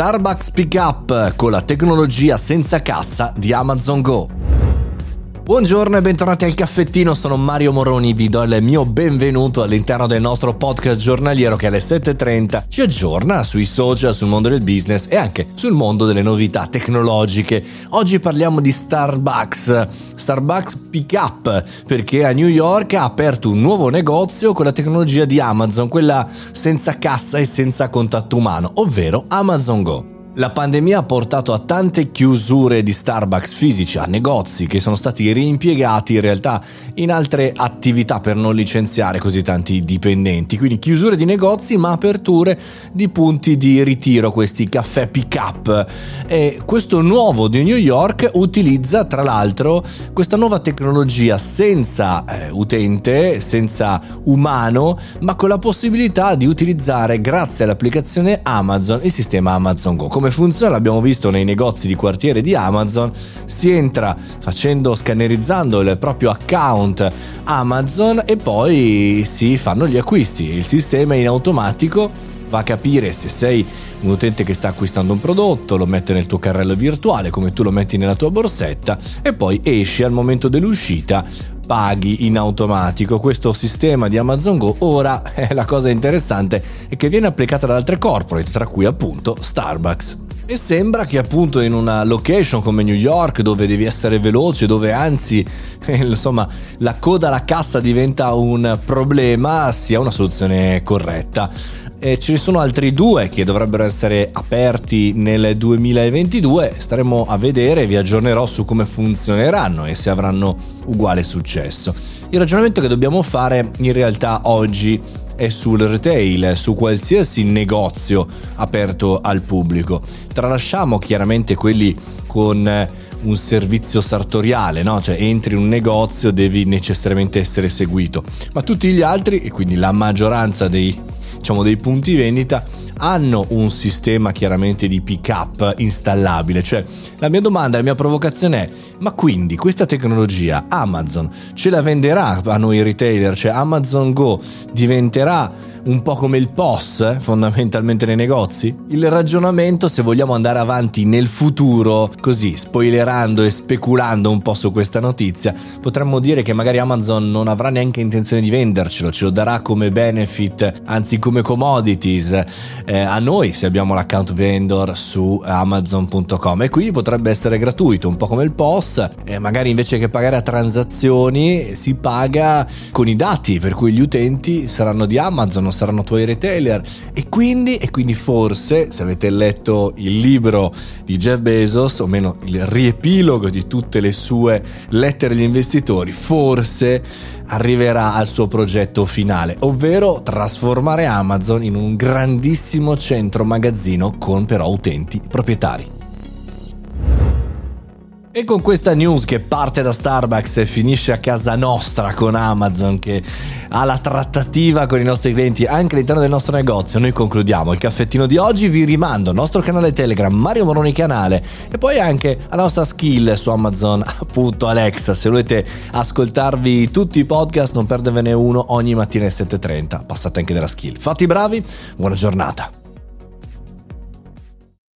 Starbucks Pickup con la tecnologia senza cassa di Amazon Go. Buongiorno e bentornati al caffettino, sono Mario Moroni, vi do il mio benvenuto all'interno del nostro podcast giornaliero che alle 7.30 ci aggiorna sui social, sul mondo del business e anche sul mondo delle novità tecnologiche. Oggi parliamo di Starbucks, Starbucks Pickup, perché a New York ha aperto un nuovo negozio con la tecnologia di Amazon, quella senza cassa e senza contatto umano, ovvero Amazon Go. La pandemia ha portato a tante chiusure di Starbucks fisici, a negozi che sono stati reimpiegati in realtà in altre attività per non licenziare così tanti dipendenti. Quindi chiusure di negozi ma aperture di punti di ritiro, questi caffè pick up. E questo nuovo di New York utilizza tra l'altro questa nuova tecnologia senza eh, utente, senza umano, ma con la possibilità di utilizzare grazie all'applicazione Amazon il sistema Amazon Go come funziona l'abbiamo visto nei negozi di quartiere di Amazon, si entra facendo scannerizzando il proprio account Amazon e poi si fanno gli acquisti. Il sistema in automatico va a capire se sei un utente che sta acquistando un prodotto, lo mette nel tuo carrello virtuale come tu lo metti nella tua borsetta e poi esci al momento dell'uscita paghi in automatico. Questo sistema di Amazon Go ora eh, la cosa interessante è che viene applicata da altre corporate, tra cui appunto Starbucks. E sembra che appunto in una location come New York dove devi essere veloce, dove anzi insomma la coda alla cassa diventa un problema, sia una soluzione corretta. E ce ne sono altri due che dovrebbero essere aperti nel 2022, staremo a vedere, vi aggiornerò su come funzioneranno e se avranno uguale successo. Il ragionamento che dobbiamo fare in realtà oggi è sul retail, su qualsiasi negozio aperto al pubblico. Tralasciamo chiaramente quelli con eh, un servizio sartoriale, no? cioè entri in un negozio devi necessariamente essere seguito, ma tutti gli altri, e quindi la maggioranza dei, diciamo, dei punti vendita, hanno un sistema chiaramente di pick up installabile. Cioè, la mia domanda, la mia provocazione è: ma quindi questa tecnologia Amazon ce la venderà a noi retailer? Cioè, Amazon Go diventerà un po' come il POS eh, fondamentalmente nei negozi? Il ragionamento, se vogliamo andare avanti nel futuro, così spoilerando e speculando un po' su questa notizia, potremmo dire che magari Amazon non avrà neanche intenzione di vendercelo, ce lo darà come benefit, anzi come commodities eh, a noi se abbiamo l'account vendor su amazon.com e quindi potrebbe essere gratuito, un po' come il POS, eh, magari invece che pagare a transazioni si paga con i dati, per cui gli utenti saranno di Amazon non saranno tuoi retailer. E quindi, e quindi forse se avete letto il libro di Jeff Bezos o meno il riepilogo di tutte le sue lettere agli investitori forse arriverà al suo progetto finale ovvero trasformare Amazon in un grandissimo centro magazzino con però utenti proprietari e con questa news che parte da Starbucks e finisce a casa nostra con Amazon che ha la trattativa con i nostri clienti anche all'interno del nostro negozio, noi concludiamo il caffettino di oggi, vi rimando al nostro canale Telegram Mario Moroni Canale e poi anche alla nostra skill su Amazon appunto Alexa, se volete ascoltarvi tutti i podcast non perdervene uno ogni mattina alle 7.30, passate anche della skill. Fatti bravi, buona giornata.